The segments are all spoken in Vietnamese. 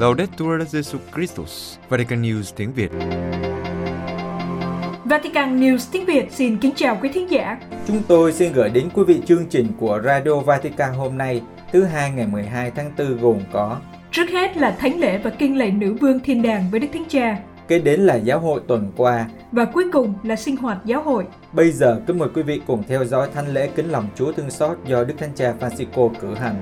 Laudetur Jesu Christus, Vatican News tiếng Việt. Vatican News tiếng Việt xin kính chào quý thính giả. Chúng tôi xin gửi đến quý vị chương trình của Radio Vatican hôm nay, thứ hai ngày 12 tháng 4 gồm có Trước hết là thánh lễ và kinh lệ nữ vương thiên đàng với Đức Thánh Cha Kế đến là giáo hội tuần qua và cuối cùng là sinh hoạt giáo hội. Bây giờ kính mời quý vị cùng theo dõi thánh lễ kính lòng Chúa thương xót do Đức Thánh Cha Francisco cử hành.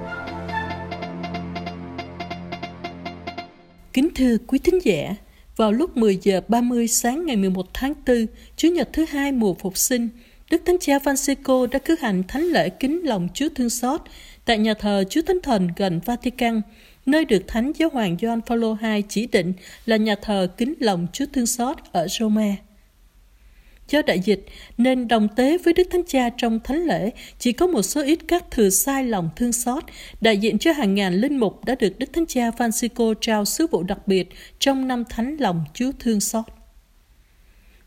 Kính thưa quý thính giả, vào lúc 10 giờ 30 sáng ngày 11 tháng 4, Chủ nhật thứ hai mùa Phục sinh, Đức Thánh Cha Francisco đã cử hành thánh lễ kính lòng Chúa thương xót tại nhà thờ Chúa Thánh Thần gần Vatican, nơi được Thánh Giáo hoàng Gioan Phaolô II chỉ định là nhà thờ kính lòng Chúa thương xót ở Roma. Do đại dịch nên đồng tế với Đức Thánh Cha trong thánh lễ chỉ có một số ít các thừa sai lòng thương xót, đại diện cho hàng ngàn linh mục đã được Đức Thánh Cha Francisco trao sứ vụ đặc biệt trong năm thánh lòng Chúa thương xót.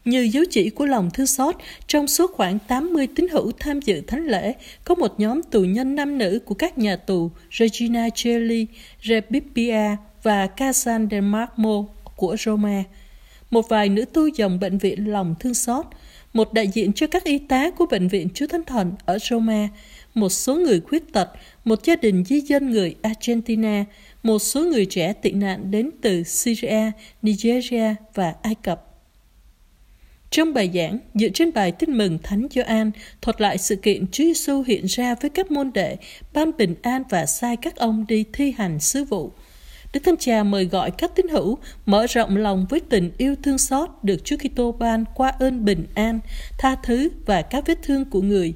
Như dấu chỉ của lòng thương xót, trong số khoảng 80 tín hữu tham dự thánh lễ, có một nhóm tù nhân nam nữ của các nhà tù Regina Coeli, Rebibbia và Casan del Marmo của Roma, một vài nữ tu dòng bệnh viện lòng thương xót, một đại diện cho các y tá của bệnh viện Chúa Thánh Thần ở Roma, một số người khuyết tật, một gia đình di dân người Argentina, một số người trẻ tị nạn đến từ Syria, Nigeria và Ai Cập. Trong bài giảng, dựa trên bài tin mừng Thánh Gioan thuật lại sự kiện Chúa Giêsu hiện ra với các môn đệ, ban bình an và sai các ông đi thi hành sứ vụ. Đức Thánh Cha mời gọi các tín hữu mở rộng lòng với tình yêu thương xót được Chúa Kitô ban qua ơn bình an, tha thứ và các vết thương của người.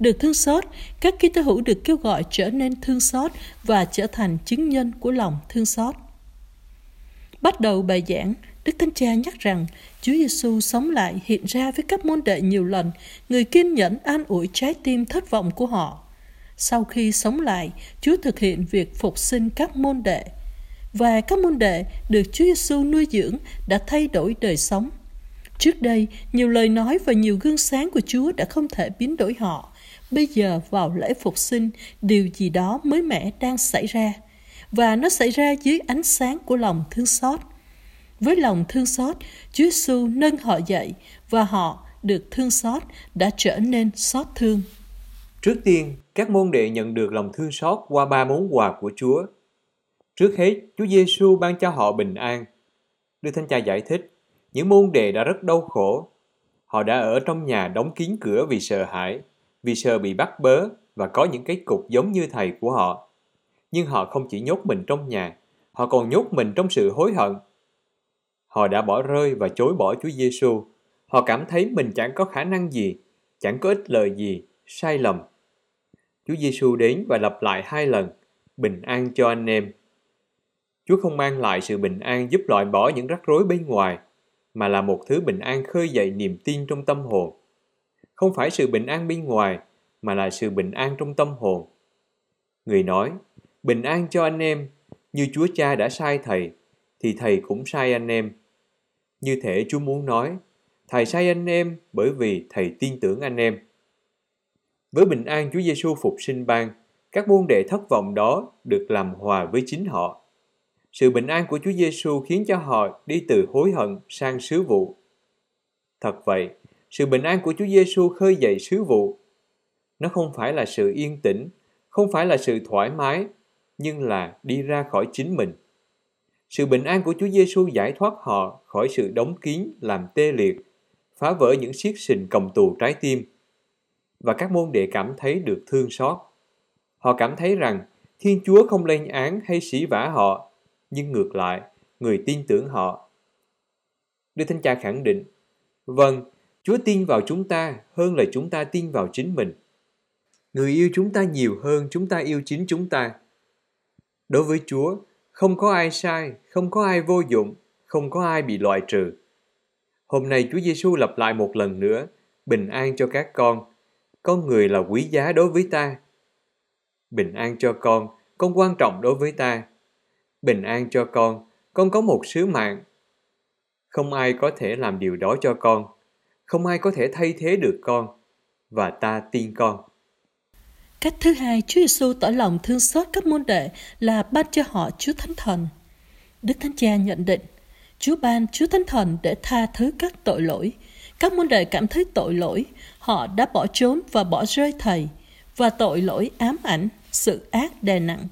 Được thương xót, các Kitô hữu được kêu gọi trở nên thương xót và trở thành chứng nhân của lòng thương xót. Bắt đầu bài giảng, Đức Thánh Cha nhắc rằng Chúa Giêsu sống lại hiện ra với các môn đệ nhiều lần, người kiên nhẫn an ủi trái tim thất vọng của họ. Sau khi sống lại, Chúa thực hiện việc phục sinh các môn đệ và các môn đệ được Chúa Giêsu nuôi dưỡng đã thay đổi đời sống. Trước đây, nhiều lời nói và nhiều gương sáng của Chúa đã không thể biến đổi họ. Bây giờ vào lễ phục sinh, điều gì đó mới mẻ đang xảy ra và nó xảy ra dưới ánh sáng của lòng thương xót. Với lòng thương xót, Chúa Giêsu nâng họ dậy và họ được thương xót đã trở nên xót thương. Trước tiên, các môn đệ nhận được lòng thương xót qua ba món quà của Chúa. Trước hết, Chúa Giêsu ban cho họ bình an. Đức Thánh Cha giải thích, những môn đệ đã rất đau khổ. Họ đã ở trong nhà đóng kín cửa vì sợ hãi, vì sợ bị bắt bớ và có những cái cục giống như thầy của họ. Nhưng họ không chỉ nhốt mình trong nhà, họ còn nhốt mình trong sự hối hận Họ đã bỏ rơi và chối bỏ Chúa Giêsu. Họ cảm thấy mình chẳng có khả năng gì, chẳng có ích lợi gì, sai lầm. Chúa Giêsu đến và lặp lại hai lần, bình an cho anh em. Chúa không mang lại sự bình an giúp loại bỏ những rắc rối bên ngoài, mà là một thứ bình an khơi dậy niềm tin trong tâm hồn. Không phải sự bình an bên ngoài, mà là sự bình an trong tâm hồn. Người nói, bình an cho anh em, như Chúa Cha đã sai Thầy, thì Thầy cũng sai anh em. Như thể Chúa muốn nói, Thầy sai anh em bởi vì Thầy tin tưởng anh em. Với bình an Chúa Giêsu phục sinh ban, các môn đệ thất vọng đó được làm hòa với chính họ. Sự bình an của Chúa Giêsu khiến cho họ đi từ hối hận sang sứ vụ. Thật vậy, sự bình an của Chúa Giêsu khơi dậy sứ vụ. Nó không phải là sự yên tĩnh, không phải là sự thoải mái, nhưng là đi ra khỏi chính mình. Sự bình an của Chúa Giêsu giải thoát họ khỏi sự đóng kín làm tê liệt, phá vỡ những xiết sình cầm tù trái tim. Và các môn đệ cảm thấy được thương xót. Họ cảm thấy rằng Thiên Chúa không lên án hay sỉ vả họ, nhưng ngược lại, người tin tưởng họ. Đức Thánh Cha khẳng định, Vâng, Chúa tin vào chúng ta hơn là chúng ta tin vào chính mình. Người yêu chúng ta nhiều hơn chúng ta yêu chính chúng ta. Đối với Chúa, không có ai sai, không có ai vô dụng, không có ai bị loại trừ. Hôm nay Chúa Giêsu lặp lại một lần nữa, bình an cho các con. Con người là quý giá đối với ta. Bình an cho con, con quan trọng đối với ta. Bình an cho con, con có một sứ mạng. Không ai có thể làm điều đó cho con. Không ai có thể thay thế được con. Và ta tin con. Cách thứ hai, Chúa Giêsu tỏ lòng thương xót các môn đệ là ban cho họ Chúa Thánh Thần. Đức Thánh Cha nhận định, Chúa ban Chúa Thánh Thần để tha thứ các tội lỗi. Các môn đệ cảm thấy tội lỗi, họ đã bỏ trốn và bỏ rơi Thầy, và tội lỗi ám ảnh, sự ác đè nặng.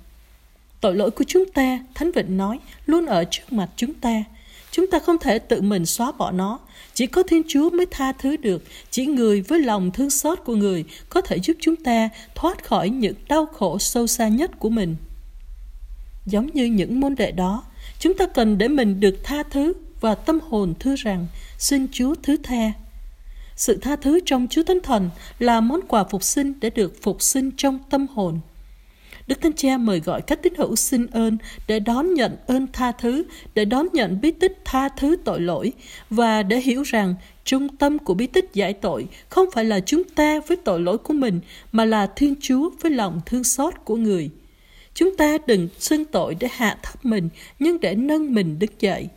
Tội lỗi của chúng ta, Thánh Vịnh nói, luôn ở trước mặt chúng ta. Chúng ta không thể tự mình xóa bỏ nó. Chỉ có Thiên Chúa mới tha thứ được. Chỉ người với lòng thương xót của người có thể giúp chúng ta thoát khỏi những đau khổ sâu xa nhất của mình. Giống như những môn đệ đó, chúng ta cần để mình được tha thứ và tâm hồn thưa rằng xin Chúa thứ tha. Sự tha thứ trong Chúa Thánh Thần là món quà phục sinh để được phục sinh trong tâm hồn. Đức Thánh Cha mời gọi các tín hữu xin ơn để đón nhận ơn tha thứ, để đón nhận bí tích tha thứ tội lỗi và để hiểu rằng trung tâm của bí tích giải tội không phải là chúng ta với tội lỗi của mình mà là Thiên Chúa với lòng thương xót của người. Chúng ta đừng xưng tội để hạ thấp mình, nhưng để nâng mình đứng dậy.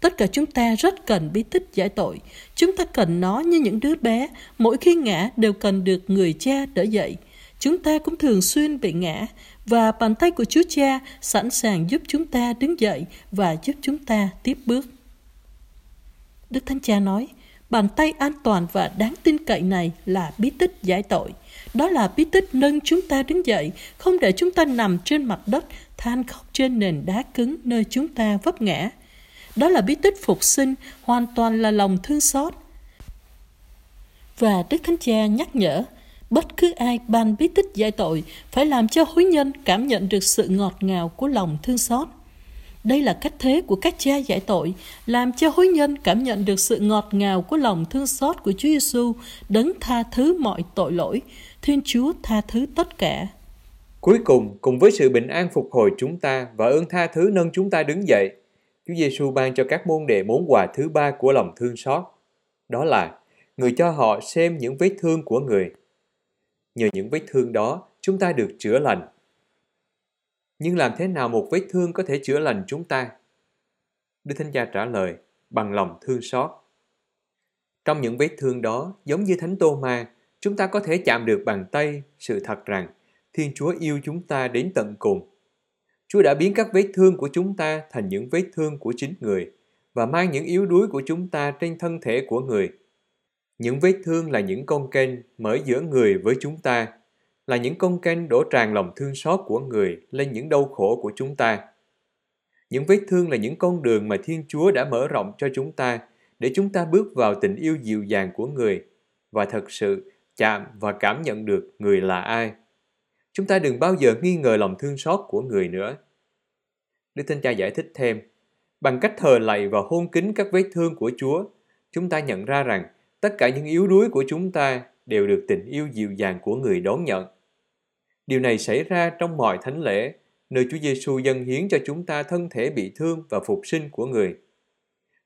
Tất cả chúng ta rất cần bí tích giải tội. Chúng ta cần nó như những đứa bé, mỗi khi ngã đều cần được người cha đỡ dậy. Chúng ta cũng thường xuyên bị ngã, và bàn tay của Chúa Cha sẵn sàng giúp chúng ta đứng dậy và giúp chúng ta tiếp bước. Đức Thánh Cha nói, bàn tay an toàn và đáng tin cậy này là bí tích giải tội. Đó là bí tích nâng chúng ta đứng dậy, không để chúng ta nằm trên mặt đất, than khóc trên nền đá cứng nơi chúng ta vấp ngã. Đó là bí tích phục sinh, hoàn toàn là lòng thương xót. Và Đức Thánh Cha nhắc nhở, bất cứ ai ban bí tích giải tội phải làm cho hối nhân cảm nhận được sự ngọt ngào của lòng thương xót. Đây là cách thế của các cha giải tội, làm cho hối nhân cảm nhận được sự ngọt ngào của lòng thương xót của Chúa Giêsu, đấng tha thứ mọi tội lỗi, Thiên Chúa tha thứ tất cả. Cuối cùng, cùng với sự bình an phục hồi chúng ta và ơn tha thứ nâng chúng ta đứng dậy, Chúa Giêsu ban cho các môn đệ món quà thứ ba của lòng thương xót. Đó là người cho họ xem những vết thương của người. Nhờ những vết thương đó, chúng ta được chữa lành. Nhưng làm thế nào một vết thương có thể chữa lành chúng ta? Đức Thánh Cha trả lời, bằng lòng thương xót. Trong những vết thương đó, giống như Thánh Tô Ma, chúng ta có thể chạm được bàn tay sự thật rằng Thiên Chúa yêu chúng ta đến tận cùng. Chúa đã biến các vết thương của chúng ta thành những vết thương của chính người và mang những yếu đuối của chúng ta trên thân thể của người. Những vết thương là những con kênh mở giữa người với chúng ta, là những con kênh đổ tràn lòng thương xót của người lên những đau khổ của chúng ta. Những vết thương là những con đường mà Thiên Chúa đã mở rộng cho chúng ta để chúng ta bước vào tình yêu dịu dàng của người và thật sự chạm và cảm nhận được người là ai. Chúng ta đừng bao giờ nghi ngờ lòng thương xót của người nữa. Đức Thánh Cha giải thích thêm, bằng cách thờ lạy và hôn kính các vết thương của Chúa, chúng ta nhận ra rằng tất cả những yếu đuối của chúng ta đều được tình yêu dịu dàng của người đón nhận. Điều này xảy ra trong mọi thánh lễ, nơi Chúa Giêsu dâng hiến cho chúng ta thân thể bị thương và phục sinh của người.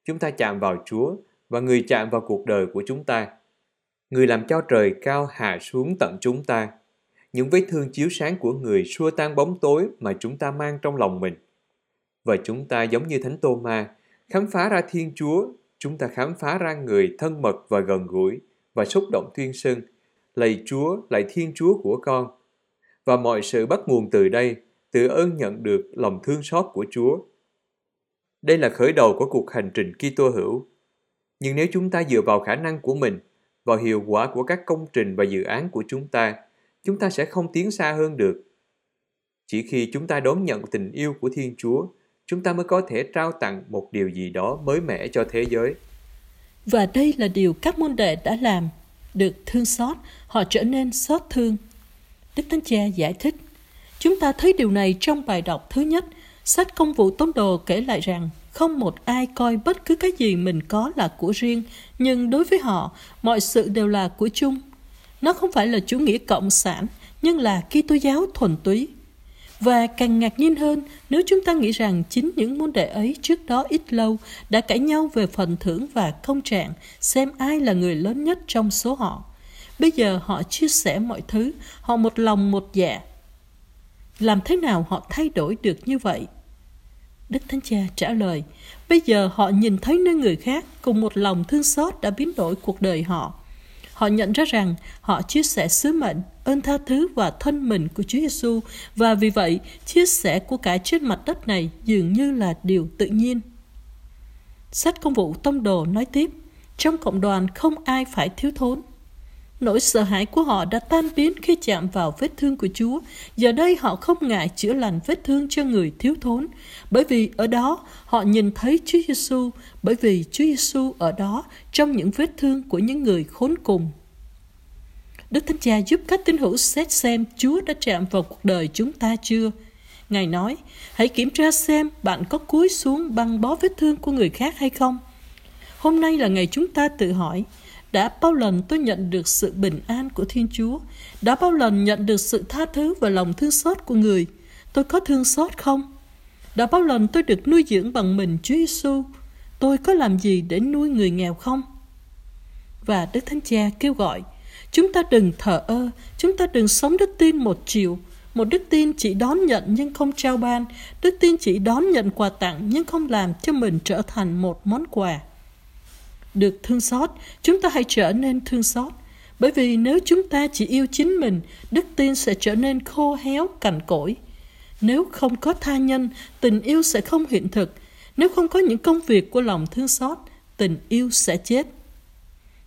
Chúng ta chạm vào Chúa và người chạm vào cuộc đời của chúng ta. Người làm cho trời cao hạ xuống tận chúng ta. Những vết thương chiếu sáng của người xua tan bóng tối mà chúng ta mang trong lòng mình. Và chúng ta giống như Thánh Tô Ma, khám phá ra Thiên Chúa, chúng ta khám phá ra người thân mật và gần gũi và xúc động tuyên xưng, lạy Chúa, lạy Thiên Chúa của con. Và mọi sự bắt nguồn từ đây, từ ơn nhận được lòng thương xót của Chúa. Đây là khởi đầu của cuộc hành trình Kitô hữu. Nhưng nếu chúng ta dựa vào khả năng của mình, vào hiệu quả của các công trình và dự án của chúng ta, chúng ta sẽ không tiến xa hơn được. Chỉ khi chúng ta đón nhận tình yêu của Thiên Chúa, chúng ta mới có thể trao tặng một điều gì đó mới mẻ cho thế giới. Và đây là điều các môn đệ đã làm. Được thương xót, họ trở nên xót thương. Đức Thánh Cha giải thích. Chúng ta thấy điều này trong bài đọc thứ nhất. Sách công vụ tông đồ kể lại rằng không một ai coi bất cứ cái gì mình có là của riêng, nhưng đối với họ, mọi sự đều là của chung. Nó không phải là chủ nghĩa cộng sản, nhưng là Kitô giáo thuần túy. Và càng ngạc nhiên hơn nếu chúng ta nghĩ rằng chính những môn đệ ấy trước đó ít lâu đã cãi nhau về phần thưởng và công trạng, xem ai là người lớn nhất trong số họ. Bây giờ họ chia sẻ mọi thứ, họ một lòng một dạ. Làm thế nào họ thay đổi được như vậy? Đức Thánh Cha trả lời, bây giờ họ nhìn thấy nơi người khác cùng một lòng thương xót đã biến đổi cuộc đời họ. Họ nhận ra rằng họ chia sẻ sứ mệnh, ơn tha thứ và thân mình của Chúa Giêsu và vì vậy chia sẻ của cải trên mặt đất này dường như là điều tự nhiên. Sách công vụ tông đồ nói tiếp, trong cộng đoàn không ai phải thiếu thốn. Nỗi sợ hãi của họ đã tan biến khi chạm vào vết thương của Chúa. Giờ đây họ không ngại chữa lành vết thương cho người thiếu thốn, bởi vì ở đó họ nhìn thấy Chúa Giêsu, bởi vì Chúa Giêsu ở đó trong những vết thương của những người khốn cùng. Đức Thánh Cha giúp các tín hữu xét xem Chúa đã chạm vào cuộc đời chúng ta chưa. Ngài nói, hãy kiểm tra xem bạn có cúi xuống băng bó vết thương của người khác hay không. Hôm nay là ngày chúng ta tự hỏi, đã bao lần tôi nhận được sự bình an của Thiên Chúa? Đã bao lần nhận được sự tha thứ và lòng thương xót của người? Tôi có thương xót không? Đã bao lần tôi được nuôi dưỡng bằng mình Chúa Giêsu? Tôi có làm gì để nuôi người nghèo không? Và Đức Thánh Cha kêu gọi, chúng ta đừng thờ ơ, chúng ta đừng sống đức tin một chiều, một đức tin chỉ đón nhận nhưng không trao ban, đức tin chỉ đón nhận quà tặng nhưng không làm cho mình trở thành một món quà được thương xót, chúng ta hãy trở nên thương xót. Bởi vì nếu chúng ta chỉ yêu chính mình, đức tin sẽ trở nên khô héo, cằn cỗi. Nếu không có tha nhân, tình yêu sẽ không hiện thực. Nếu không có những công việc của lòng thương xót, tình yêu sẽ chết.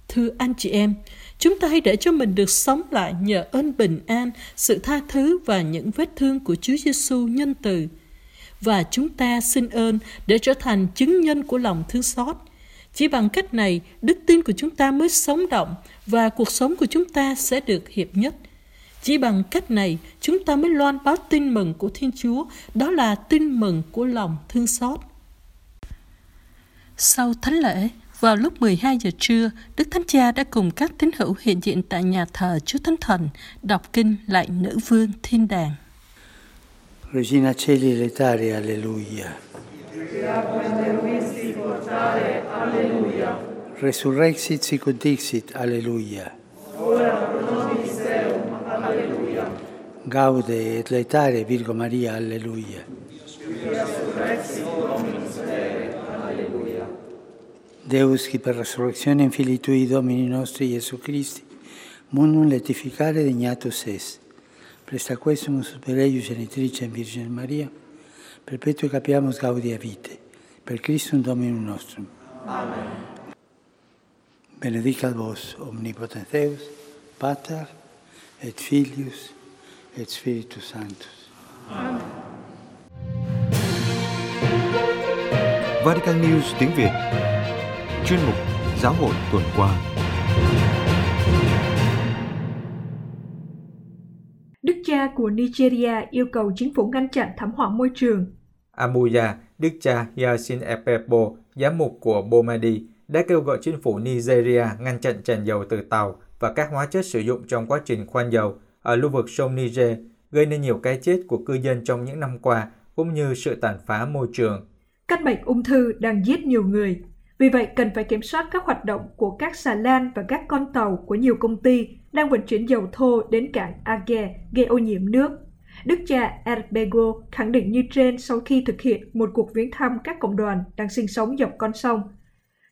Thưa anh chị em, chúng ta hãy để cho mình được sống lại nhờ ơn bình an, sự tha thứ và những vết thương của Chúa Giêsu nhân từ. Và chúng ta xin ơn để trở thành chứng nhân của lòng thương xót chỉ bằng cách này, đức tin của chúng ta mới sống động và cuộc sống của chúng ta sẽ được hiệp nhất. Chỉ bằng cách này, chúng ta mới loan báo tin mừng của Thiên Chúa, đó là tin mừng của lòng thương xót. Sau thánh lễ, vào lúc 12 giờ trưa, Đức Thánh Cha đã cùng các tín hữu hiện diện tại nhà thờ Chúa Thánh Thần đọc kinh lại nữ vương thiên đàng. Regina Celi Letare, Alleluia. Alleluia. Resurrexit sicut dixit, Alleluia. Ora pro nobis Deum, Alleluia. Gaude et letare Virgo Maria, Alleluia. Resurrexit Dominus Dei, Alleluia. Deus, qui per resurrectione in Filii Tui Domini nostri Gesù Christi, mundum letificare degnatus es. Presta questum super genitrice in Virgine Maria, perpetuo capiamus gaudia vite, per Christum Dominum nostrum. Amen. Benedicat vos omnipotens Deus, Pater et Filius et Spiritus Sanctus. Amen. Vatican News tiếng Việt Chuyên mục Giáo hội tuần qua Đức cha của Nigeria yêu cầu chính phủ ngăn chặn thảm họa môi trường. Abuja, Đức cha Yasin Epepo, giám mục của Bomadi, đã kêu gọi chính phủ Nigeria ngăn chặn tràn dầu từ tàu và các hóa chất sử dụng trong quá trình khoan dầu ở lưu vực sông Niger, gây nên nhiều cái chết của cư dân trong những năm qua, cũng như sự tàn phá môi trường. Căn bệnh ung thư đang giết nhiều người. Vì vậy, cần phải kiểm soát các hoạt động của các xà lan và các con tàu của nhiều công ty đang vận chuyển dầu thô đến cảng Age gây ô nhiễm nước. Đức cha Erbego khẳng định như trên sau khi thực hiện một cuộc viếng thăm các cộng đoàn đang sinh sống dọc con sông.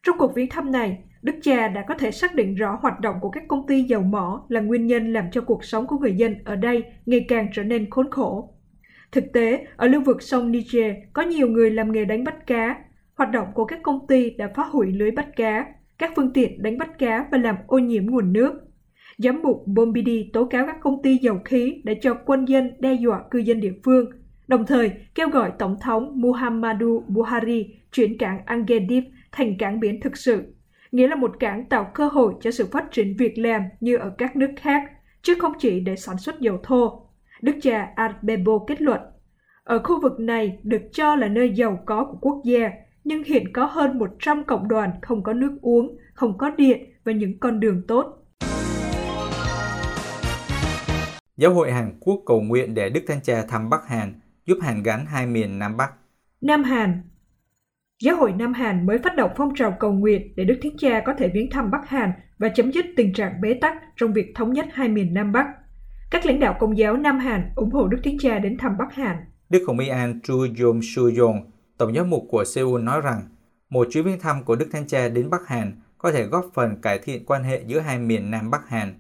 Trong cuộc viếng thăm này, Đức cha đã có thể xác định rõ hoạt động của các công ty dầu mỏ là nguyên nhân làm cho cuộc sống của người dân ở đây ngày càng trở nên khốn khổ. Thực tế, ở lưu vực sông Niger có nhiều người làm nghề đánh bắt cá. Hoạt động của các công ty đã phá hủy lưới bắt cá, các phương tiện đánh bắt cá và làm ô nhiễm nguồn nước. Giám mục Bombidi tố cáo các công ty dầu khí đã cho quân dân đe dọa cư dân địa phương, đồng thời kêu gọi Tổng thống Muhammadu Buhari chuyển cảng Angedip thành cảng biển thực sự, nghĩa là một cảng tạo cơ hội cho sự phát triển việc làm như ở các nước khác, chứ không chỉ để sản xuất dầu thô. Đức cha Arbebo kết luận, ở khu vực này được cho là nơi giàu có của quốc gia, nhưng hiện có hơn 100 cộng đoàn không có nước uống, không có điện và những con đường tốt. Giáo hội Hàn Quốc cầu nguyện để Đức Thánh Cha thăm Bắc Hàn, giúp Hàn gắn hai miền Nam Bắc. Nam Hàn Giáo hội Nam Hàn mới phát động phong trào cầu nguyện để Đức Thánh Cha có thể viếng thăm Bắc Hàn và chấm dứt tình trạng bế tắc trong việc thống nhất hai miền Nam Bắc. Các lãnh đạo công giáo Nam Hàn ủng hộ Đức Thánh Cha đến thăm Bắc Hàn. Đức Hồng Y An Chu Yom Su Yong, Tổng giám mục của Seoul nói rằng, một chuyến viếng thăm của Đức Thánh Cha đến Bắc Hàn có thể góp phần cải thiện quan hệ giữa hai miền Nam Bắc Hàn.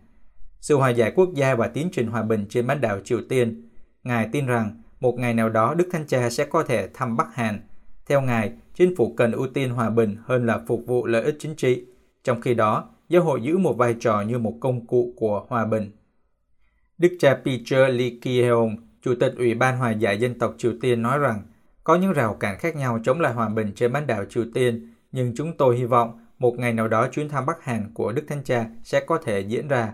Sự hòa giải quốc gia và tiến trình hòa bình trên bán đảo Triều Tiên. Ngài tin rằng một ngày nào đó Đức Thánh Cha sẽ có thể thăm Bắc Hàn. Theo Ngài, chính phủ cần ưu tiên hòa bình hơn là phục vụ lợi ích chính trị. Trong khi đó, giáo hội giữ một vai trò như một công cụ của hòa bình. Đức cha Peter Lee Ki-heung, Chủ tịch Ủy ban Hòa giải Dân tộc Triều Tiên nói rằng, có những rào cản khác nhau chống lại hòa bình trên bán đảo Triều Tiên, nhưng chúng tôi hy vọng một ngày nào đó chuyến thăm Bắc Hàn của Đức Thánh Cha sẽ có thể diễn ra.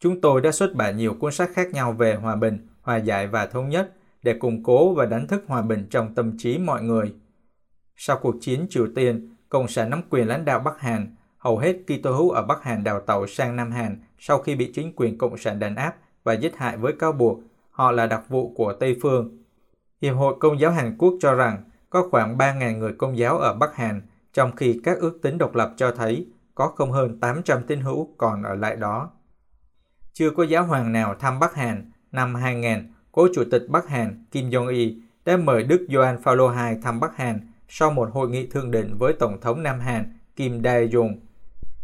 Chúng tôi đã xuất bản nhiều cuốn sách khác nhau về hòa bình, hòa giải và thống nhất để củng cố và đánh thức hòa bình trong tâm trí mọi người. Sau cuộc chiến Triều Tiên, Cộng sản nắm quyền lãnh đạo Bắc Hàn, hầu hết Kitô hữu ở Bắc Hàn đào tàu sang Nam Hàn sau khi bị chính quyền Cộng sản đàn áp và giết hại với cáo buộc họ là đặc vụ của Tây Phương. Hiệp hội Công giáo Hàn Quốc cho rằng có khoảng 3.000 người công giáo ở Bắc Hàn, trong khi các ước tính độc lập cho thấy có không hơn 800 tín hữu còn ở lại đó. Chưa có giáo hoàng nào thăm Bắc Hàn, năm 2000, cố chủ tịch Bắc Hàn Kim Jong-il đã mời Đức Gioan Phaolô II thăm Bắc Hàn sau một hội nghị thượng đỉnh với Tổng thống Nam Hàn Kim Dae-jung.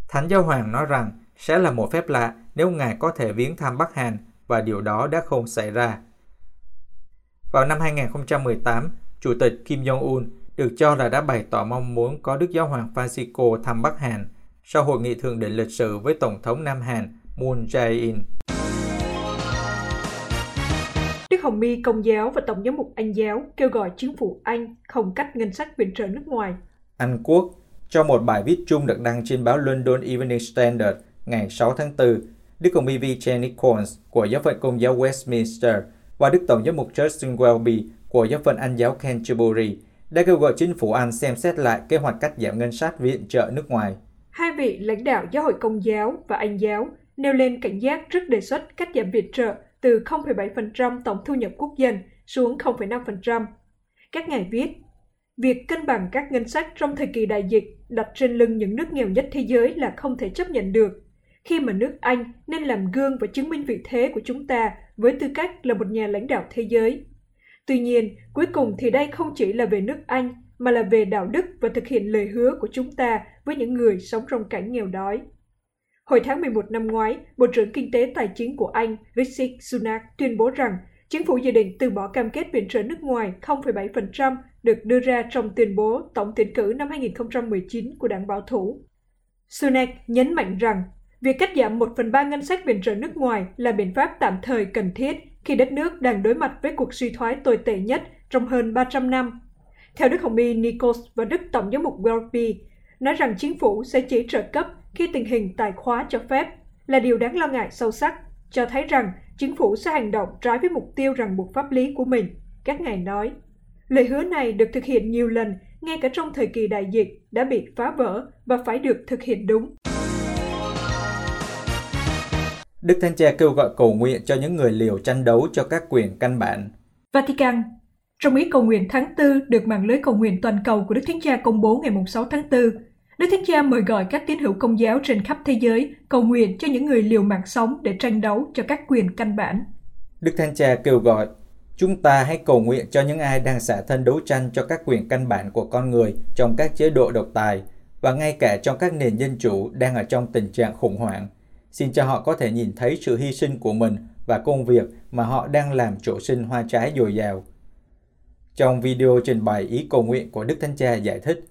Thánh Giáo Hoàng nói rằng sẽ là một phép lạ nếu Ngài có thể viếng thăm Bắc Hàn và điều đó đã không xảy ra. Vào năm 2018, Chủ tịch Kim Jong-un được cho là đã bày tỏ mong muốn có Đức Giáo hoàng Francisco thăm Bắc Hàn sau hội nghị thượng đỉnh lịch sử với Tổng thống Nam Hàn Moon Jae-in. Đức Hồng My Công giáo và Tổng giám mục Anh giáo kêu gọi chính phủ Anh không cắt ngân sách viện trợ nước ngoài. Anh Quốc cho một bài viết chung được đăng trên báo London Evening Standard ngày 6 tháng 4, Đức Hồng Y V. Jenny của giáo phận Công giáo Westminster và Đức Tổng giám mục Justin Welby của giáo phận Anh giáo Canterbury đã kêu gọi chính phủ Anh xem xét lại kế hoạch cắt giảm ngân sách viện trợ nước ngoài. Hai vị lãnh đạo giáo hội Công giáo và Anh giáo nêu lên cảnh giác trước đề xuất cắt giảm viện trợ từ 0,7% tổng thu nhập quốc dân xuống 0,5%. Các ngài viết, việc cân bằng các ngân sách trong thời kỳ đại dịch đặt trên lưng những nước nghèo nhất thế giới là không thể chấp nhận được, khi mà nước Anh nên làm gương và chứng minh vị thế của chúng ta với tư cách là một nhà lãnh đạo thế giới. Tuy nhiên, cuối cùng thì đây không chỉ là về nước Anh, mà là về đạo đức và thực hiện lời hứa của chúng ta với những người sống trong cảnh nghèo đói. Hồi tháng 11 năm ngoái, Bộ trưởng Kinh tế Tài chính của Anh Rishi Sunak tuyên bố rằng chính phủ dự định từ bỏ cam kết viện trợ nước ngoài 0,7% được đưa ra trong tuyên bố tổng tuyển cử năm 2019 của đảng bảo thủ. Sunak nhấn mạnh rằng việc cắt giảm 1 phần 3 ngân sách viện trợ nước ngoài là biện pháp tạm thời cần thiết khi đất nước đang đối mặt với cuộc suy thoái tồi tệ nhất trong hơn 300 năm. Theo Đức Hồng Y Nikos và Đức Tổng giám mục Welby, nói rằng chính phủ sẽ chỉ trợ cấp khi tình hình tài khóa cho phép là điều đáng lo ngại sâu sắc, cho thấy rằng chính phủ sẽ hành động trái với mục tiêu ràng buộc pháp lý của mình, các ngài nói. Lời hứa này được thực hiện nhiều lần, ngay cả trong thời kỳ đại dịch, đã bị phá vỡ và phải được thực hiện đúng. Đức Thánh Cha kêu gọi cầu nguyện cho những người liều tranh đấu cho các quyền căn bản. Vatican Trong ý cầu nguyện tháng 4 được mạng lưới cầu nguyện toàn cầu của Đức Thánh Cha công bố ngày 6 tháng 4, Đức Thánh Cha mời gọi các tín hữu công giáo trên khắp thế giới cầu nguyện cho những người liều mạng sống để tranh đấu cho các quyền căn bản. Đức Thánh Cha kêu gọi chúng ta hãy cầu nguyện cho những ai đang xả thân đấu tranh cho các quyền căn bản của con người trong các chế độ độc tài và ngay cả trong các nền dân chủ đang ở trong tình trạng khủng hoảng. Xin cho họ có thể nhìn thấy sự hy sinh của mình và công việc mà họ đang làm trổ sinh hoa trái dồi dào. Trong video trình bày ý cầu nguyện của Đức Thánh Cha giải thích,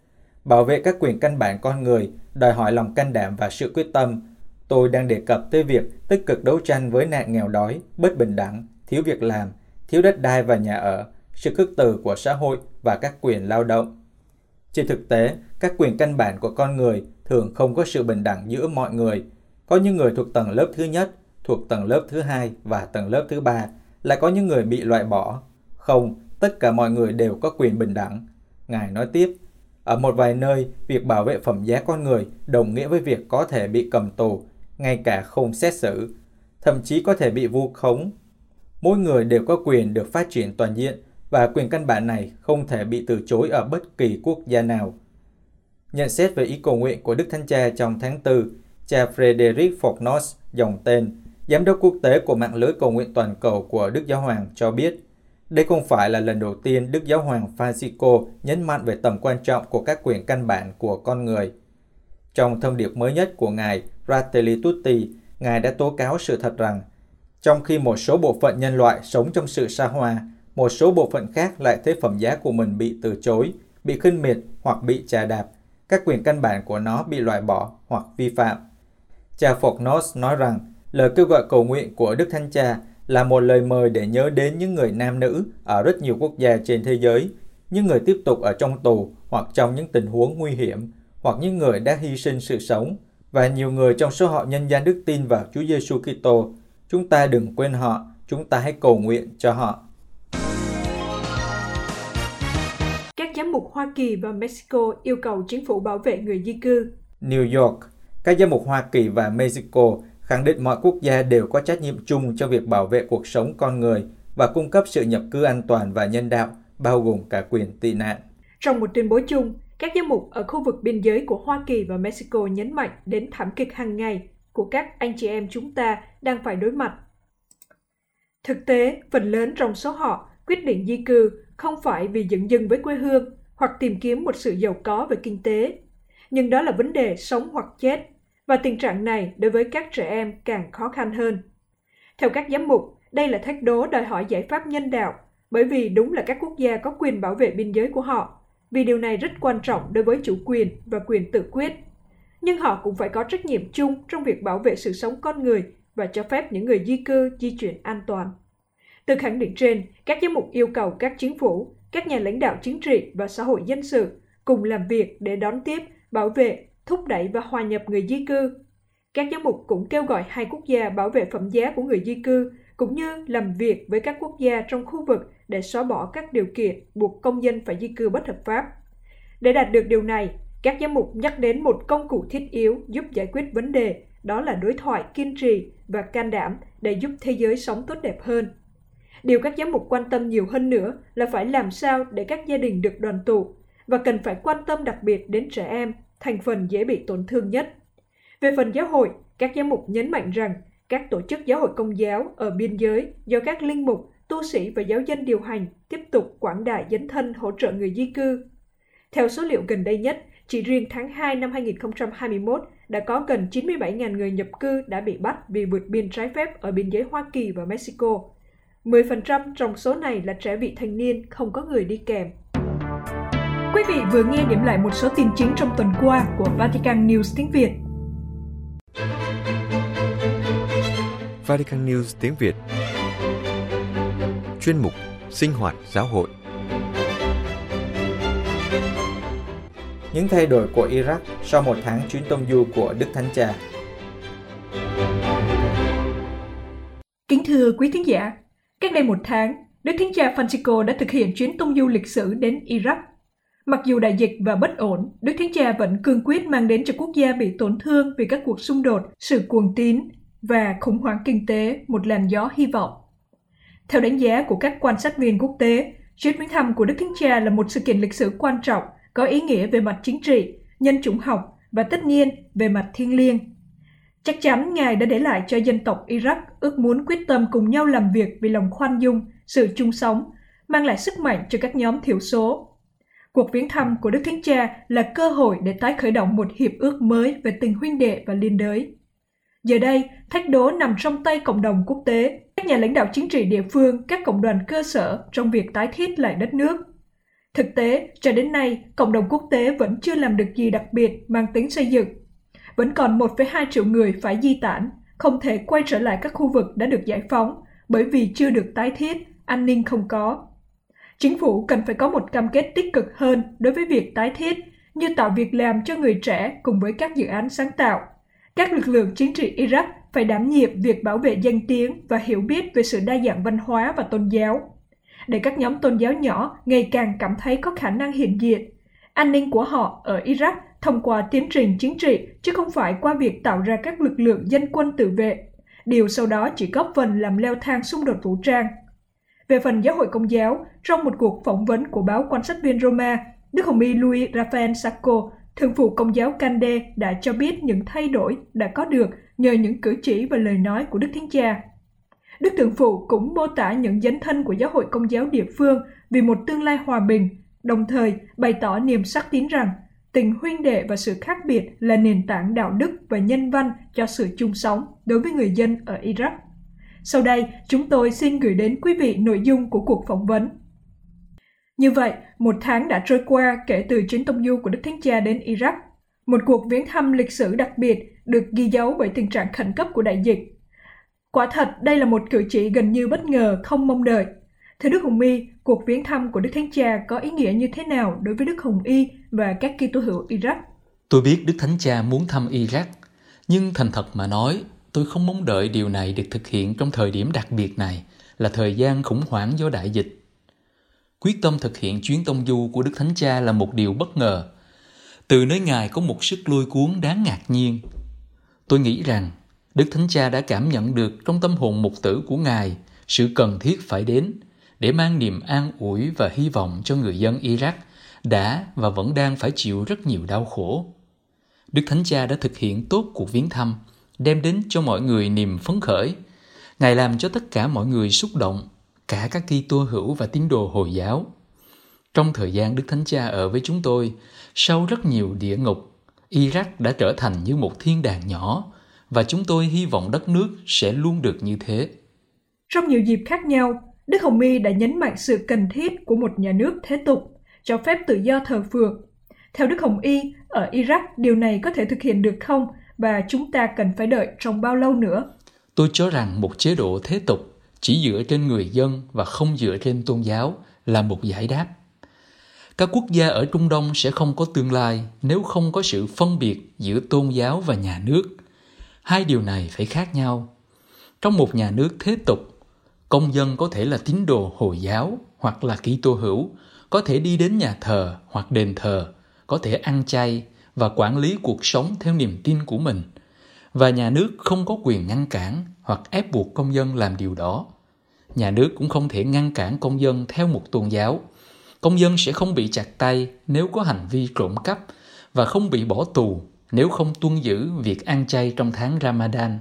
bảo vệ các quyền căn bản con người đòi hỏi lòng can đảm và sự quyết tâm. Tôi đang đề cập tới việc tích cực đấu tranh với nạn nghèo đói, bất bình đẳng, thiếu việc làm, thiếu đất đai và nhà ở, sự khước từ của xã hội và các quyền lao động. Trên thực tế, các quyền căn bản của con người thường không có sự bình đẳng giữa mọi người. Có những người thuộc tầng lớp thứ nhất, thuộc tầng lớp thứ hai và tầng lớp thứ ba, lại có những người bị loại bỏ. Không, tất cả mọi người đều có quyền bình đẳng. Ngài nói tiếp, ở một vài nơi, việc bảo vệ phẩm giá con người đồng nghĩa với việc có thể bị cầm tù, ngay cả không xét xử, thậm chí có thể bị vu khống. Mỗi người đều có quyền được phát triển toàn diện và quyền căn bản này không thể bị từ chối ở bất kỳ quốc gia nào. Nhận xét về ý cầu nguyện của Đức Thánh Cha trong tháng 4, cha Frederick Fognos, dòng tên, Giám đốc quốc tế của mạng lưới cầu nguyện toàn cầu của Đức Giáo Hoàng cho biết, đây không phải là lần đầu tiên Đức Giáo Hoàng Francisco nhấn mạnh về tầm quan trọng của các quyền căn bản của con người. Trong thông điệp mới nhất của Ngài Fratelli Tutti, Ngài đã tố cáo sự thật rằng trong khi một số bộ phận nhân loại sống trong sự xa hoa, một số bộ phận khác lại thấy phẩm giá của mình bị từ chối, bị khinh miệt hoặc bị trà đạp, các quyền căn bản của nó bị loại bỏ hoặc vi phạm. Cha Fornos nói rằng lời kêu gọi cầu nguyện của Đức Thánh Cha là một lời mời để nhớ đến những người nam nữ ở rất nhiều quốc gia trên thế giới, những người tiếp tục ở trong tù hoặc trong những tình huống nguy hiểm, hoặc những người đã hy sinh sự sống, và nhiều người trong số họ nhân gian đức tin vào Chúa Giêsu Kitô. Chúng ta đừng quên họ, chúng ta hãy cầu nguyện cho họ. Các giám mục Hoa Kỳ và Mexico yêu cầu chính phủ bảo vệ người di cư. New York, các giám mục Hoa Kỳ và Mexico khẳng định mọi quốc gia đều có trách nhiệm chung cho việc bảo vệ cuộc sống con người và cung cấp sự nhập cư an toàn và nhân đạo, bao gồm cả quyền tị nạn. Trong một tuyên bố chung, các giám mục ở khu vực biên giới của Hoa Kỳ và Mexico nhấn mạnh đến thảm kịch hàng ngày của các anh chị em chúng ta đang phải đối mặt. Thực tế, phần lớn trong số họ quyết định di cư không phải vì dựng dưng với quê hương hoặc tìm kiếm một sự giàu có về kinh tế, nhưng đó là vấn đề sống hoặc chết, và tình trạng này đối với các trẻ em càng khó khăn hơn. Theo các giám mục, đây là thách đố đòi hỏi giải pháp nhân đạo, bởi vì đúng là các quốc gia có quyền bảo vệ biên giới của họ, vì điều này rất quan trọng đối với chủ quyền và quyền tự quyết. Nhưng họ cũng phải có trách nhiệm chung trong việc bảo vệ sự sống con người và cho phép những người di cư di chuyển an toàn. Từ khẳng định trên, các giám mục yêu cầu các chính phủ, các nhà lãnh đạo chính trị và xã hội dân sự cùng làm việc để đón tiếp, bảo vệ, thúc đẩy và hòa nhập người di cư. Các giám mục cũng kêu gọi hai quốc gia bảo vệ phẩm giá của người di cư cũng như làm việc với các quốc gia trong khu vực để xóa bỏ các điều kiện buộc công dân phải di cư bất hợp pháp. Để đạt được điều này, các giám mục nhắc đến một công cụ thiết yếu giúp giải quyết vấn đề, đó là đối thoại kiên trì và can đảm để giúp thế giới sống tốt đẹp hơn. Điều các giám mục quan tâm nhiều hơn nữa là phải làm sao để các gia đình được đoàn tụ và cần phải quan tâm đặc biệt đến trẻ em, thành phần dễ bị tổn thương nhất. Về phần giáo hội, các giám mục nhấn mạnh rằng các tổ chức giáo hội công giáo ở biên giới do các linh mục, tu sĩ và giáo dân điều hành tiếp tục quảng đại dấn thân hỗ trợ người di cư. Theo số liệu gần đây nhất, chỉ riêng tháng 2 năm 2021 đã có gần 97.000 người nhập cư đã bị bắt vì vượt biên trái phép ở biên giới Hoa Kỳ và Mexico. 10% trong số này là trẻ vị thành niên không có người đi kèm. Quý vị vừa nghe điểm lại một số tin chính trong tuần qua của Vatican News tiếng Việt. Vatican News tiếng Việt Chuyên mục Sinh hoạt giáo hội Những thay đổi của Iraq sau một tháng chuyến tông du của Đức Thánh Cha Kính thưa quý thính giả, cách đây một tháng, Đức Thánh Cha Francisco đã thực hiện chuyến tông du lịch sử đến Iraq. Mặc dù đại dịch và bất ổn, Đức Thánh Cha vẫn cương quyết mang đến cho quốc gia bị tổn thương vì các cuộc xung đột, sự cuồng tín và khủng hoảng kinh tế một làn gió hy vọng. Theo đánh giá của các quan sát viên quốc tế, chuyến viếng thăm của Đức Thánh Cha là một sự kiện lịch sử quan trọng, có ý nghĩa về mặt chính trị, nhân chủng học và tất nhiên về mặt thiêng liêng. Chắc chắn Ngài đã để lại cho dân tộc Iraq ước muốn quyết tâm cùng nhau làm việc vì lòng khoan dung, sự chung sống, mang lại sức mạnh cho các nhóm thiểu số. Cuộc viếng thăm của Đức Thánh Cha là cơ hội để tái khởi động một hiệp ước mới về tình huynh đệ và liên đới. Giờ đây, thách đố nằm trong tay cộng đồng quốc tế, các nhà lãnh đạo chính trị địa phương, các cộng đoàn cơ sở trong việc tái thiết lại đất nước. Thực tế, cho đến nay, cộng đồng quốc tế vẫn chưa làm được gì đặc biệt mang tính xây dựng. Vẫn còn 1,2 triệu người phải di tản, không thể quay trở lại các khu vực đã được giải phóng bởi vì chưa được tái thiết, an ninh không có. Chính phủ cần phải có một cam kết tích cực hơn đối với việc tái thiết, như tạo việc làm cho người trẻ cùng với các dự án sáng tạo. Các lực lượng chính trị Iraq phải đảm nhiệm việc bảo vệ danh tiếng và hiểu biết về sự đa dạng văn hóa và tôn giáo. Để các nhóm tôn giáo nhỏ ngày càng cảm thấy có khả năng hiện diện, an ninh của họ ở Iraq thông qua tiến trình chính trị chứ không phải qua việc tạo ra các lực lượng dân quân tự vệ. Điều sau đó chỉ góp phần làm leo thang xung đột vũ trang. Về phần giáo hội công giáo, trong một cuộc phỏng vấn của báo quan sát viên Roma, Đức Hồng Y Louis Raphael Sacco, thường phụ công giáo Cande đã cho biết những thay đổi đã có được nhờ những cử chỉ và lời nói của Đức Thánh Cha. Đức Thượng Phụ cũng mô tả những dấn thân của giáo hội công giáo địa phương vì một tương lai hòa bình, đồng thời bày tỏ niềm sắc tín rằng Tình huynh đệ và sự khác biệt là nền tảng đạo đức và nhân văn cho sự chung sống đối với người dân ở Iraq. Sau đây, chúng tôi xin gửi đến quý vị nội dung của cuộc phỏng vấn. Như vậy, một tháng đã trôi qua kể từ chuyến tông du của Đức Thánh Cha đến Iraq. Một cuộc viếng thăm lịch sử đặc biệt được ghi dấu bởi tình trạng khẩn cấp của đại dịch. Quả thật, đây là một cử chỉ gần như bất ngờ, không mong đợi. Thưa Đức Hồng Y, cuộc viếng thăm của Đức Thánh Cha có ý nghĩa như thế nào đối với Đức Hồng Y và các Kitô hữu Iraq? Tôi biết Đức Thánh Cha muốn thăm Iraq, nhưng thành thật mà nói, tôi không mong đợi điều này được thực hiện trong thời điểm đặc biệt này, là thời gian khủng hoảng do đại dịch. Quyết tâm thực hiện chuyến tông du của Đức Thánh Cha là một điều bất ngờ. Từ nơi Ngài có một sức lôi cuốn đáng ngạc nhiên. Tôi nghĩ rằng Đức Thánh Cha đã cảm nhận được trong tâm hồn mục tử của Ngài sự cần thiết phải đến để mang niềm an ủi và hy vọng cho người dân Iraq đã và vẫn đang phải chịu rất nhiều đau khổ. Đức Thánh Cha đã thực hiện tốt cuộc viếng thăm, đem đến cho mọi người niềm phấn khởi. Ngài làm cho tất cả mọi người xúc động, cả các Kitô hữu và tín đồ Hồi giáo. Trong thời gian Đức Thánh Cha ở với chúng tôi, sau rất nhiều địa ngục, Iraq đã trở thành như một thiên đàng nhỏ và chúng tôi hy vọng đất nước sẽ luôn được như thế. Trong nhiều dịp khác nhau, Đức Hồng My đã nhấn mạnh sự cần thiết của một nhà nước thế tục, cho phép tự do thờ phượng. Theo Đức Hồng Y, ở Iraq điều này có thể thực hiện được không và chúng ta cần phải đợi trong bao lâu nữa? Tôi cho rằng một chế độ thế tục chỉ dựa trên người dân và không dựa trên tôn giáo là một giải đáp. Các quốc gia ở Trung Đông sẽ không có tương lai nếu không có sự phân biệt giữa tôn giáo và nhà nước. Hai điều này phải khác nhau. Trong một nhà nước thế tục, Công dân có thể là tín đồ Hồi giáo hoặc là Kitô hữu, có thể đi đến nhà thờ hoặc đền thờ, có thể ăn chay và quản lý cuộc sống theo niềm tin của mình. Và nhà nước không có quyền ngăn cản hoặc ép buộc công dân làm điều đó. Nhà nước cũng không thể ngăn cản công dân theo một tôn giáo. Công dân sẽ không bị chặt tay nếu có hành vi trộm cắp và không bị bỏ tù nếu không tuân giữ việc ăn chay trong tháng Ramadan.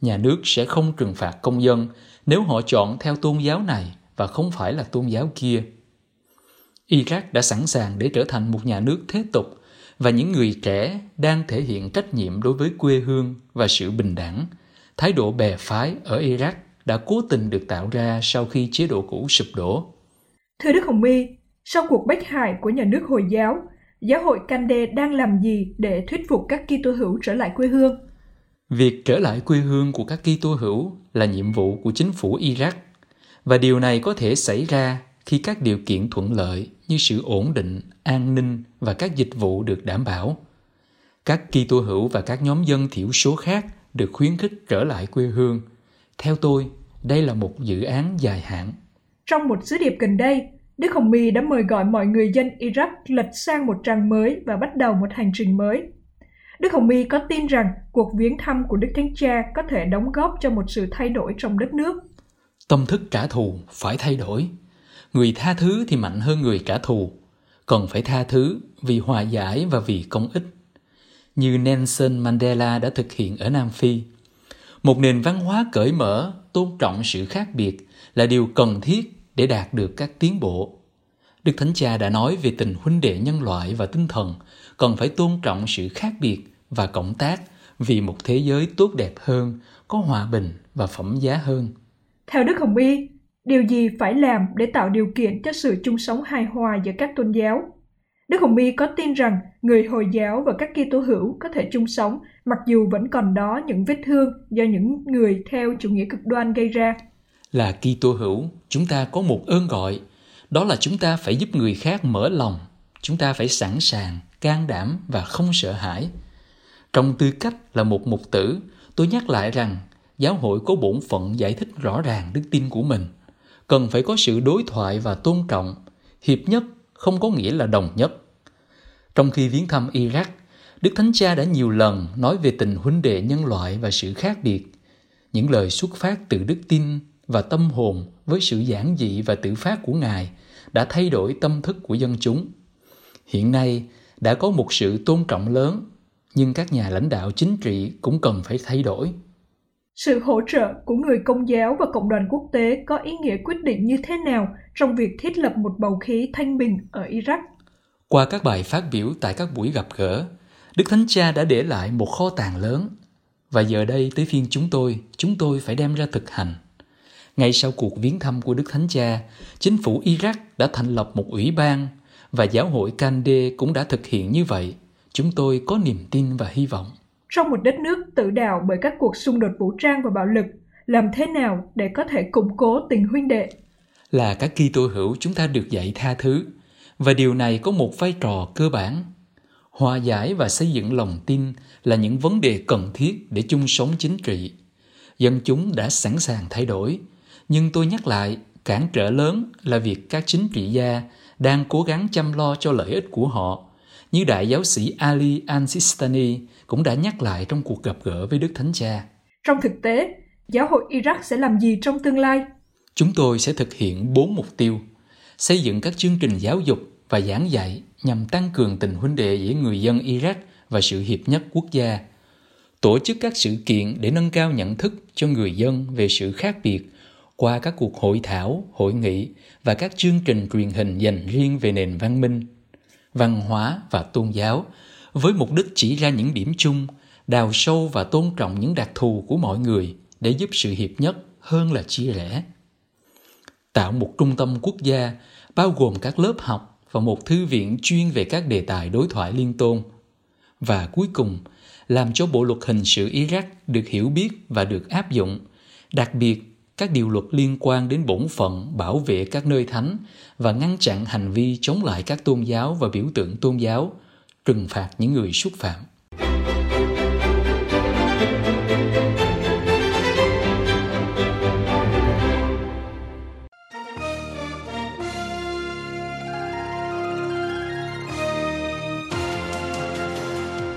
Nhà nước sẽ không trừng phạt công dân nếu họ chọn theo tôn giáo này và không phải là tôn giáo kia. Iraq đã sẵn sàng để trở thành một nhà nước thế tục và những người trẻ đang thể hiện trách nhiệm đối với quê hương và sự bình đẳng. Thái độ bè phái ở Iraq đã cố tình được tạo ra sau khi chế độ cũ sụp đổ. Thưa Đức Hồng My, sau cuộc bách hại của nhà nước Hồi giáo, giáo hội Cande đang làm gì để thuyết phục các Kitô hữu trở lại quê hương? Việc trở lại quê hương của các Kitô hữu là nhiệm vụ của chính phủ Iraq và điều này có thể xảy ra khi các điều kiện thuận lợi như sự ổn định, an ninh và các dịch vụ được đảm bảo. Các Kitô hữu và các nhóm dân thiểu số khác được khuyến khích trở lại quê hương. Theo tôi, đây là một dự án dài hạn. Trong một sứ điệp gần đây, Đức Hồng My đã mời gọi mọi người dân Iraq lật sang một trang mới và bắt đầu một hành trình mới. Đức Hồng My có tin rằng cuộc viếng thăm của Đức Thánh Cha có thể đóng góp cho một sự thay đổi trong đất nước. Tâm thức trả thù phải thay đổi. Người tha thứ thì mạnh hơn người trả thù. Cần phải tha thứ vì hòa giải và vì công ích. Như Nelson Mandela đã thực hiện ở Nam Phi. Một nền văn hóa cởi mở, tôn trọng sự khác biệt là điều cần thiết để đạt được các tiến bộ. Đức Thánh Cha đã nói về tình huynh đệ nhân loại và tinh thần cần phải tôn trọng sự khác biệt và cộng tác vì một thế giới tốt đẹp hơn, có hòa bình và phẩm giá hơn. Theo Đức Hồng Y, điều gì phải làm để tạo điều kiện cho sự chung sống hài hòa giữa các tôn giáo? Đức Hồng Y có tin rằng người Hồi giáo và các Kitô hữu có thể chung sống mặc dù vẫn còn đó những vết thương do những người theo chủ nghĩa cực đoan gây ra. Là Kitô hữu, chúng ta có một ơn gọi, đó là chúng ta phải giúp người khác mở lòng, chúng ta phải sẵn sàng can đảm và không sợ hãi. Trong tư cách là một mục tử, tôi nhắc lại rằng giáo hội có bổn phận giải thích rõ ràng đức tin của mình. Cần phải có sự đối thoại và tôn trọng. Hiệp nhất không có nghĩa là đồng nhất. Trong khi viếng thăm Iraq, Đức Thánh Cha đã nhiều lần nói về tình huynh đệ nhân loại và sự khác biệt. Những lời xuất phát từ đức tin và tâm hồn với sự giản dị và tự phát của Ngài đã thay đổi tâm thức của dân chúng. Hiện nay, đã có một sự tôn trọng lớn nhưng các nhà lãnh đạo chính trị cũng cần phải thay đổi sự hỗ trợ của người công giáo và cộng đoàn quốc tế có ý nghĩa quyết định như thế nào trong việc thiết lập một bầu khí thanh bình ở Iraq? Qua các bài phát biểu tại các buổi gặp gỡ, Đức Thánh Cha đã để lại một kho tàng lớn và giờ đây tới phiên chúng tôi, chúng tôi phải đem ra thực hành. Ngay sau cuộc viếng thăm của Đức Thánh Cha, chính phủ Iraq đã thành lập một ủy ban và giáo hội Kande cũng đã thực hiện như vậy. Chúng tôi có niềm tin và hy vọng. Trong một đất nước tự đào bởi các cuộc xung đột vũ trang và bạo lực, làm thế nào để có thể củng cố tình huynh đệ? Là các Kitô hữu chúng ta được dạy tha thứ và điều này có một vai trò cơ bản. Hòa giải và xây dựng lòng tin là những vấn đề cần thiết để chung sống chính trị. Dân chúng đã sẵn sàng thay đổi, nhưng tôi nhắc lại, cản trở lớn là việc các chính trị gia đang cố gắng chăm lo cho lợi ích của họ, như đại giáo sĩ Ali Al-Sistani cũng đã nhắc lại trong cuộc gặp gỡ với Đức Thánh Cha. Trong thực tế, giáo hội Iraq sẽ làm gì trong tương lai? Chúng tôi sẽ thực hiện bốn mục tiêu, xây dựng các chương trình giáo dục và giảng dạy nhằm tăng cường tình huynh đệ giữa người dân Iraq và sự hiệp nhất quốc gia, tổ chức các sự kiện để nâng cao nhận thức cho người dân về sự khác biệt qua các cuộc hội thảo, hội nghị và các chương trình truyền hình dành riêng về nền văn minh, văn hóa và tôn giáo với mục đích chỉ ra những điểm chung, đào sâu và tôn trọng những đặc thù của mọi người để giúp sự hiệp nhất hơn là chia rẽ. Tạo một trung tâm quốc gia bao gồm các lớp học và một thư viện chuyên về các đề tài đối thoại liên tôn. Và cuối cùng, làm cho bộ luật hình sự Iraq được hiểu biết và được áp dụng, đặc biệt các điều luật liên quan đến bổn phận bảo vệ các nơi thánh và ngăn chặn hành vi chống lại các tôn giáo và biểu tượng tôn giáo, trừng phạt những người xúc phạm.